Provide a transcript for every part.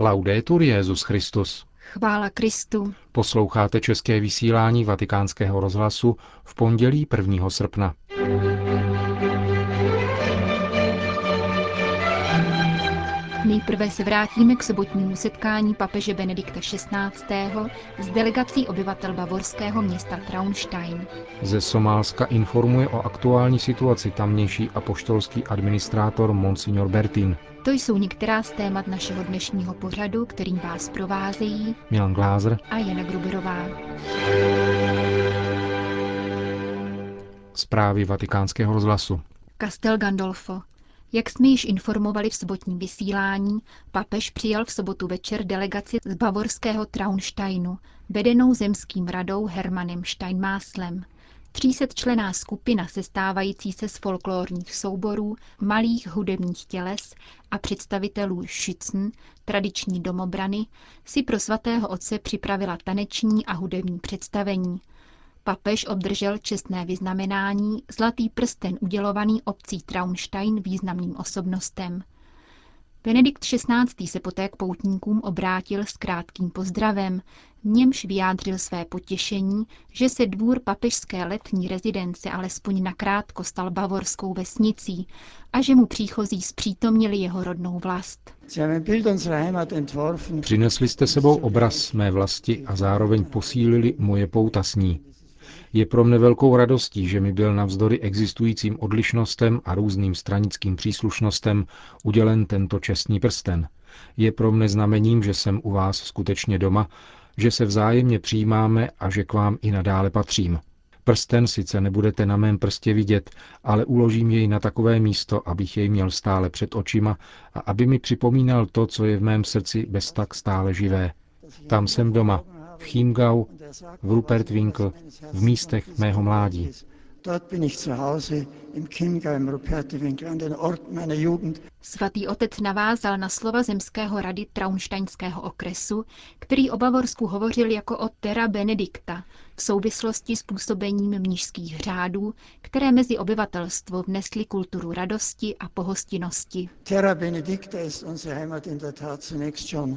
Laudetur Jezus Christus. Chvála Kristu. Posloucháte české vysílání Vatikánského rozhlasu v pondělí 1. srpna. Nejprve se vrátíme k sobotnímu setkání papeže Benedikta XVI. s delegací obyvatel bavorského města Traunstein. Ze Somálska informuje o aktuální situaci tamnější apoštolský administrátor Monsignor Bertin. To jsou některá z témat našeho dnešního pořadu, kterým vás provázejí Milan Glázer a Jana Gruberová. Zprávy vatikánského rozhlasu. Castel Gandolfo. Jak jsme již informovali v sobotním vysílání, papež přijal v sobotu večer delegaci z bavorského Traunsteinu, vedenou zemským radou Hermanem Steinmáslem. 300 člená skupina sestávající se z folklorních souborů, malých hudebních těles a představitelů Schützen, tradiční domobrany, si pro svatého otce připravila taneční a hudební představení. Papež obdržel čestné vyznamenání Zlatý prsten udělovaný obcí Traunstein významným osobnostem. Benedikt XVI. se poté k poutníkům obrátil s krátkým pozdravem, v němž vyjádřil své potěšení, že se dvůr papežské letní rezidence alespoň nakrátko stal bavorskou vesnicí a že mu příchozí zpřítomnili jeho rodnou vlast. Přinesli jste sebou obraz mé vlasti a zároveň posílili moje pouta s ní. Je pro mne velkou radostí, že mi byl navzdory existujícím odlišnostem a různým stranickým příslušnostem udělen tento čestný prsten. Je pro mne znamením, že jsem u vás skutečně doma, že se vzájemně přijímáme a že k vám i nadále patřím. Prsten sice nebudete na mém prstě vidět, ale uložím jej na takové místo, abych jej měl stále před očima a aby mi připomínal to, co je v mém srdci bez tak stále živé. Tam jsem doma, v Chiemgau, v Rupertwinkel, v místech mého mládí. Svatý otec navázal na slova zemského rady Traunsteinského okresu, který o Bavorsku hovořil jako o Terra Benedicta v souvislosti s působením mnižských řádů, které mezi obyvatelstvo vnesly kulturu radosti a pohostinnosti.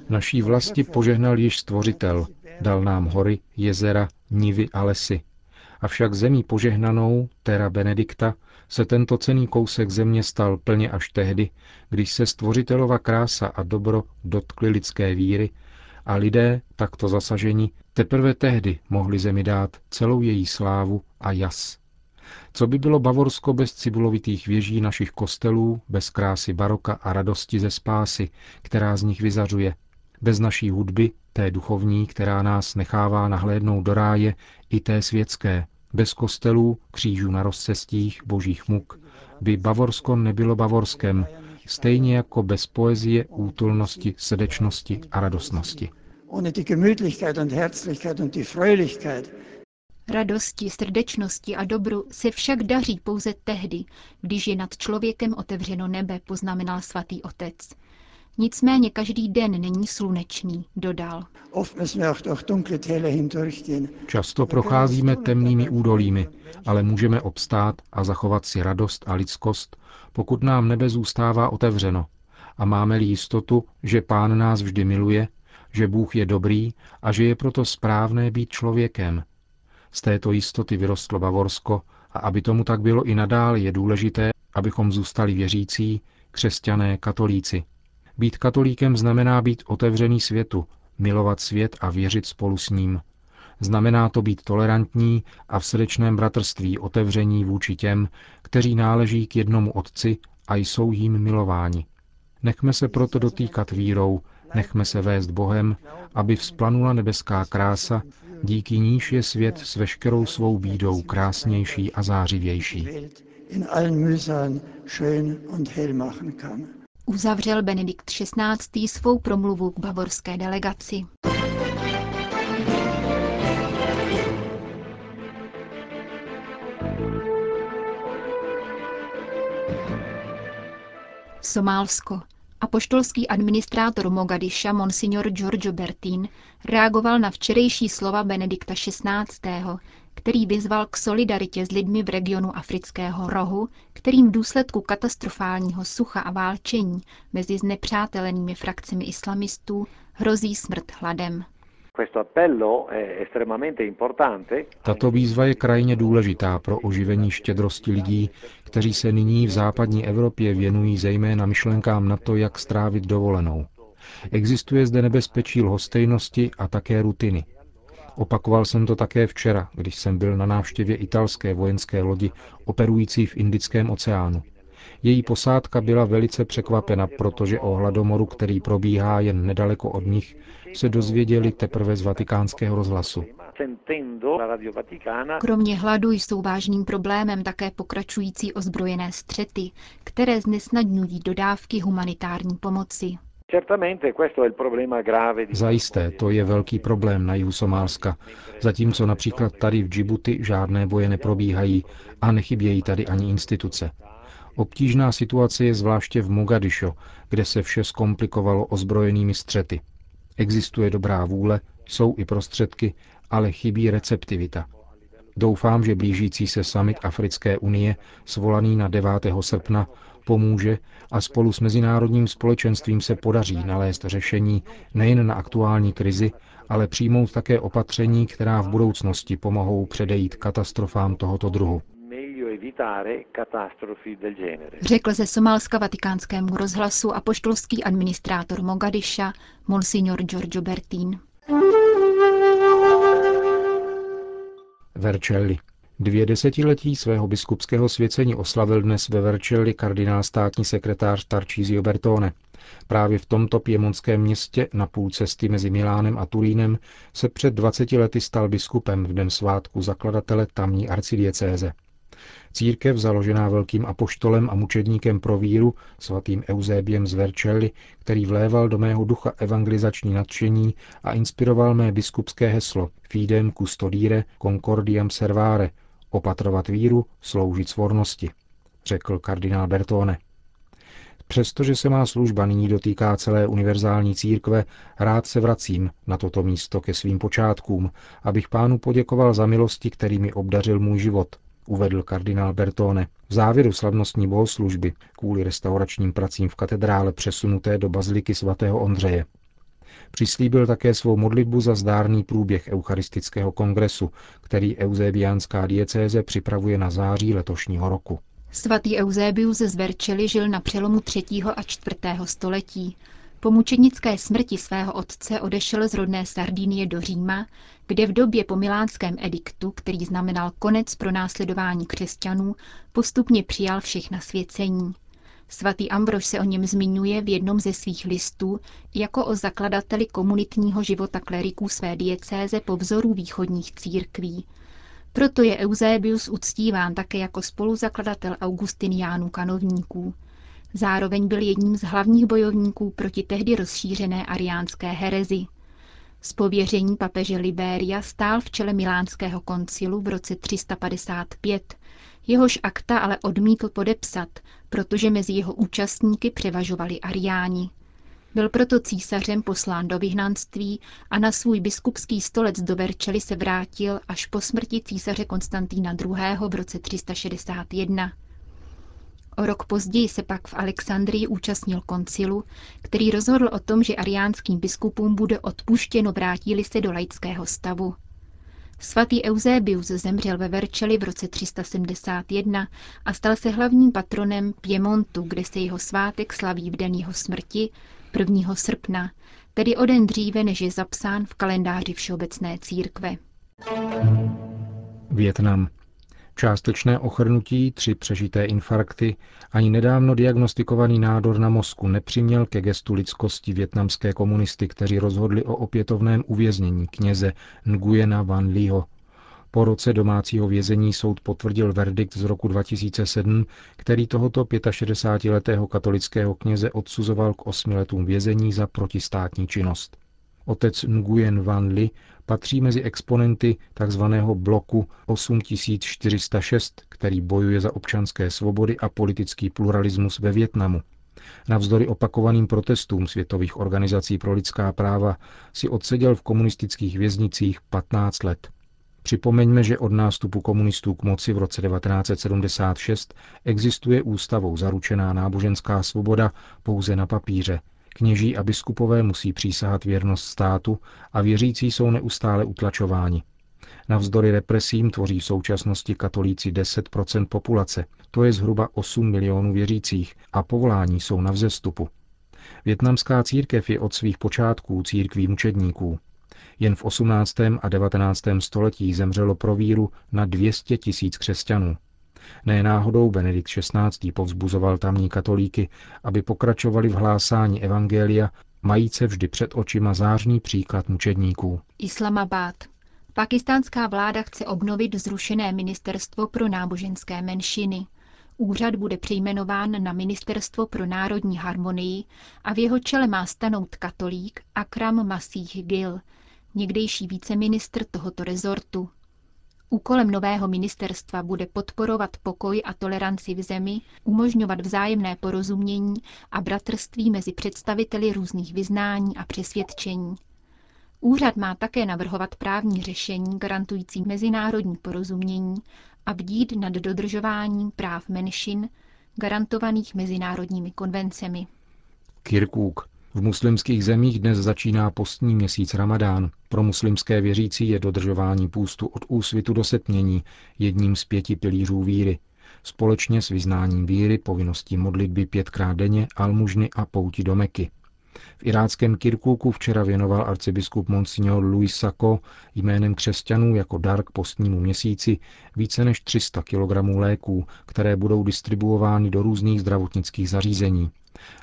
Naší vlasti požehnal již stvořitel, dal nám hory, jezera, nivy a lesy. Avšak zemí požehnanou, Terra Benedicta, se tento cený kousek země stal plně až tehdy, když se stvořitelova krása a dobro dotkly lidské víry a lidé, takto zasaženi, teprve tehdy mohli zemi dát celou její slávu a jas. Co by bylo Bavorsko bez cibulovitých věží našich kostelů, bez krásy baroka a radosti ze spásy, která z nich vyzařuje, bez naší hudby, té duchovní, která nás nechává nahlédnout do ráje, i té světské, bez kostelů, křížů na rozcestích, božích muk, by Bavorsko nebylo Bavorskem, stejně jako bez poezie, útulnosti, srdečnosti a radostnosti. Radosti, srdečnosti a dobru se však daří pouze tehdy, když je nad člověkem otevřeno nebe, poznamenal svatý otec. Nicméně každý den není slunečný, dodal. Často procházíme temnými údolími, ale můžeme obstát a zachovat si radost a lidskost, pokud nám nebe zůstává otevřeno a máme-li jistotu, že Pán nás vždy miluje, že Bůh je dobrý a že je proto správné být člověkem. Z této jistoty vyrostlo Bavorsko a aby tomu tak bylo i nadále, je důležité, abychom zůstali věřící, křesťané, katolíci, být katolíkem znamená být otevřený světu, milovat svět a věřit spolu s ním. Znamená to být tolerantní a v srdečném bratrství otevření vůči těm, kteří náleží k jednomu otci a jsou jím milováni. Nechme se proto dotýkat vírou, nechme se vést Bohem, aby vzplanula nebeská krása, díky níž je svět s veškerou svou bídou krásnější a zářivější. In allen schön und hell machen kann. Uzavřel Benedikt XVI. svou promluvu k bavorské delegaci. Somálsko. Apoštolský administrátor Mogadiša Monsignor Giorgio Bertin reagoval na včerejší slova Benedikta XVI., který vyzval k solidaritě s lidmi v regionu afrického rohu, kterým v důsledku katastrofálního sucha a válčení mezi znepřátelenými frakcemi islamistů hrozí smrt hladem. Tato výzva je krajně důležitá pro oživení štědrosti lidí, kteří se nyní v západní Evropě věnují zejména myšlenkám na to, jak strávit dovolenou. Existuje zde nebezpečí lhostejnosti a také rutiny. Opakoval jsem to také včera, když jsem byl na návštěvě italské vojenské lodi operující v Indickém oceánu. Její posádka byla velice překvapena, protože o hladomoru, který probíhá jen nedaleko od nich, se dozvěděli teprve z vatikánského rozhlasu. Kromě hladu jsou vážným problémem také pokračující ozbrojené střety, které znesnadňují dodávky humanitární pomoci. Zajisté, to je velký problém na jihu Somálska, zatímco například tady v Džibuti žádné boje neprobíhají a nechybějí tady ani instituce. Obtížná situace je zvláště v Mogadišo, kde se vše zkomplikovalo ozbrojenými střety. Existuje dobrá vůle, jsou i prostředky, ale chybí receptivita. Doufám, že blížící se summit Africké unie, svolaný na 9. srpna, pomůže a spolu s mezinárodním společenstvím se podaří nalézt řešení nejen na aktuální krizi, ale přijmout také opatření, která v budoucnosti pomohou předejít katastrofám tohoto druhu. Řekl ze Somálska vatikánskému rozhlasu a poštolský administrátor Mogadiša, monsignor Giorgio Bertin. Vercelli. Dvě desetiletí svého biskupského svěcení oslavil dnes ve Vercelli kardinál státní sekretář Tarcísio Bertone. Právě v tomto piemonském městě na půl cesty mezi Milánem a Turínem se před 20 lety stal biskupem v den svátku zakladatele tamní arcidiecéze. Církev, založená velkým apoštolem a mučedníkem pro víru, svatým Eusébiem z Vercelli, který vléval do mého ducha evangelizační nadšení a inspiroval mé biskupské heslo Fidem custodire concordiam servare, opatrovat víru, sloužit svornosti, řekl kardinál Bertone. Přestože se má služba nyní dotýká celé univerzální církve, rád se vracím na toto místo ke svým počátkům, abych pánu poděkoval za milosti, kterými obdařil můj život, uvedl kardinál Bertone v závěru slavnostní bohoslužby kvůli restauračním pracím v katedrále přesunuté do baziliky svatého Ondřeje. Přislíbil také svou modlitbu za zdárný průběh Eucharistického kongresu, který Eusebiánská diecéze připravuje na září letošního roku. Svatý Eusebius z Verčeli žil na přelomu 3. a 4. století. Po mučednické smrti svého otce odešel z rodné Sardinie do Říma, kde v době po milánském ediktu, který znamenal konec pro následování křesťanů, postupně přijal všechna svěcení. Svatý Ambrož se o něm zmiňuje v jednom ze svých listů jako o zakladateli komunitního života kleriků své diecéze po vzoru východních církví. Proto je Eusebius uctíván také jako spoluzakladatel Augustiniánů kanovníků. Zároveň byl jedním z hlavních bojovníků proti tehdy rozšířené ariánské herezi. Z pověření papeže Liberia stál v čele Milánského koncilu v roce 355. Jehož akta ale odmítl podepsat, protože mezi jeho účastníky převažovali ariáni. Byl proto císařem poslán do vyhnanství a na svůj biskupský stolec do Verčely se vrátil až po smrti císaře Konstantína II. v roce 361. O rok později se pak v Alexandrii účastnil koncilu, který rozhodl o tom, že ariánským biskupům bude odpuštěno vrátili se do laického stavu. Svatý Eusebius zemřel ve Verčeli v roce 371 a stal se hlavním patronem Piemontu, kde se jeho svátek slaví v den jeho smrti 1. srpna, tedy o den dříve, než je zapsán v kalendáři Všeobecné církve. Větnam. Částečné ochrnutí, tři přežité infarkty, ani nedávno diagnostikovaný nádor na mozku nepřiměl ke gestu lidskosti větnamské komunisty, kteří rozhodli o opětovném uvěznění kněze Nguyena Van Liho. Po roce domácího vězení soud potvrdil verdikt z roku 2007, který tohoto 65-letého katolického kněze odsuzoval k osmi letům vězení za protistátní činnost. Otec Nguyen Van Li patří mezi exponenty tzv. bloku 8406, který bojuje za občanské svobody a politický pluralismus ve Větnamu. Navzdory opakovaným protestům světových organizací pro lidská práva si odseděl v komunistických věznicích 15 let. Připomeňme, že od nástupu komunistů k moci v roce 1976 existuje ústavou zaručená náboženská svoboda pouze na papíře. Kněží a biskupové musí přísahat věrnost státu a věřící jsou neustále utlačováni. Navzdory represím tvoří v současnosti katolíci 10% populace, to je zhruba 8 milionů věřících, a povolání jsou na vzestupu. Větnamská církev je od svých počátků církví mučedníků. Jen v 18. a 19. století zemřelo pro víru na 200 tisíc křesťanů. Ne náhodou Benedikt XVI. povzbuzoval tamní katolíky, aby pokračovali v hlásání evangelia, majíce vždy před očima zářný příklad mučedníků. Islamabad. Pakistánská vláda chce obnovit zrušené ministerstvo pro náboženské menšiny. Úřad bude přejmenován na Ministerstvo pro národní harmonii a v jeho čele má stanout katolík Akram Masih Gil, někdejší víceministr tohoto rezortu. Úkolem nového ministerstva bude podporovat pokoj a toleranci v zemi, umožňovat vzájemné porozumění a bratrství mezi představiteli různých vyznání a přesvědčení. Úřad má také navrhovat právní řešení garantující mezinárodní porozumění a bdít nad dodržováním práv menšin garantovaných mezinárodními konvencemi. Kirkuk. V muslimských zemích dnes začíná postní měsíc Ramadán. Pro muslimské věřící je dodržování půstu od úsvitu do setmění jedním z pěti pilířů víry. Společně s vyznáním víry, povinností modlitby pětkrát denně, almužny a pouti do Meky. V iráckém Kirkuku včera věnoval arcibiskup Monsignor Louis Sako jménem křesťanů jako dar k postnímu měsíci více než 300 kg léků, které budou distribuovány do různých zdravotnických zařízení.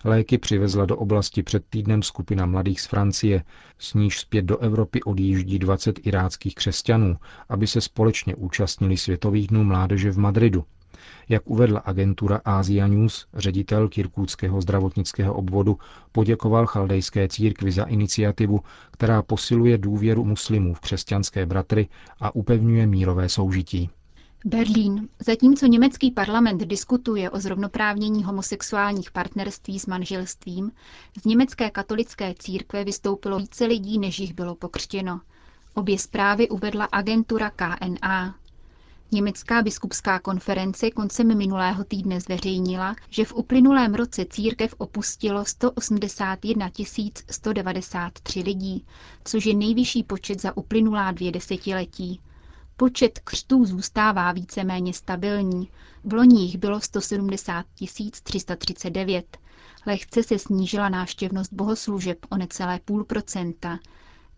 Léky přivezla do oblasti před týdnem skupina mladých z Francie, s níž zpět do Evropy odjíždí 20 iráckých křesťanů, aby se společně účastnili Světových dnů mládeže v Madridu. Jak uvedla agentura Asia News, ředitel Kirkůckého zdravotnického obvodu poděkoval chaldejské církvi za iniciativu, která posiluje důvěru muslimů v křesťanské bratry a upevňuje mírové soužití. Berlín. Zatímco německý parlament diskutuje o zrovnoprávnění homosexuálních partnerství s manželstvím, z německé katolické církve vystoupilo více lidí, než jich bylo pokřtěno. Obě zprávy uvedla agentura KNA. Německá biskupská konference koncem minulého týdne zveřejnila, že v uplynulém roce církev opustilo 181 193 lidí, což je nejvyšší počet za uplynulá dvě desetiletí. Počet křtů zůstává víceméně stabilní. V loni jich bylo 170 339. Lehce se snížila návštěvnost bohoslužeb o necelé půl procenta.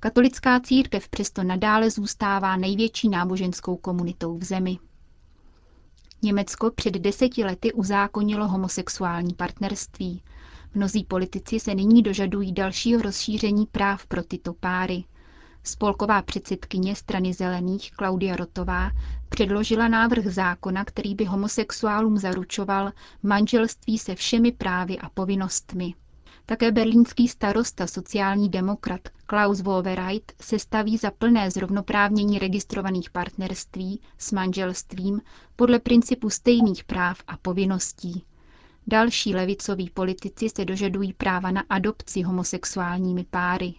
Katolická církev přesto nadále zůstává největší náboženskou komunitou v zemi. Německo před deseti lety uzákonilo homosexuální partnerství. Mnozí politici se nyní dožadují dalšího rozšíření práv pro tyto páry. Spolková předsedkyně strany zelených Klaudia Rotová předložila návrh zákona, který by homosexuálům zaručoval manželství se všemi právy a povinnostmi. Také berlínský starosta sociální demokrat Klaus Wowereit se staví za plné zrovnoprávnění registrovaných partnerství s manželstvím podle principu stejných práv a povinností. Další levicoví politici se dožadují práva na adopci homosexuálními páry.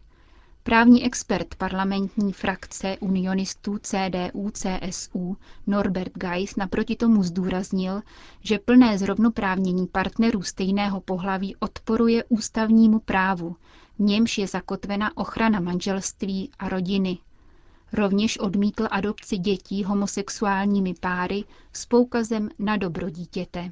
Právní expert parlamentní frakce unionistů CDU-CSU Norbert Geis naproti tomu zdůraznil, že plné zrovnoprávnění partnerů stejného pohlaví odporuje ústavnímu právu, v němž je zakotvena ochrana manželství a rodiny. Rovněž odmítl adopci dětí homosexuálními páry s poukazem na dobro dítěte.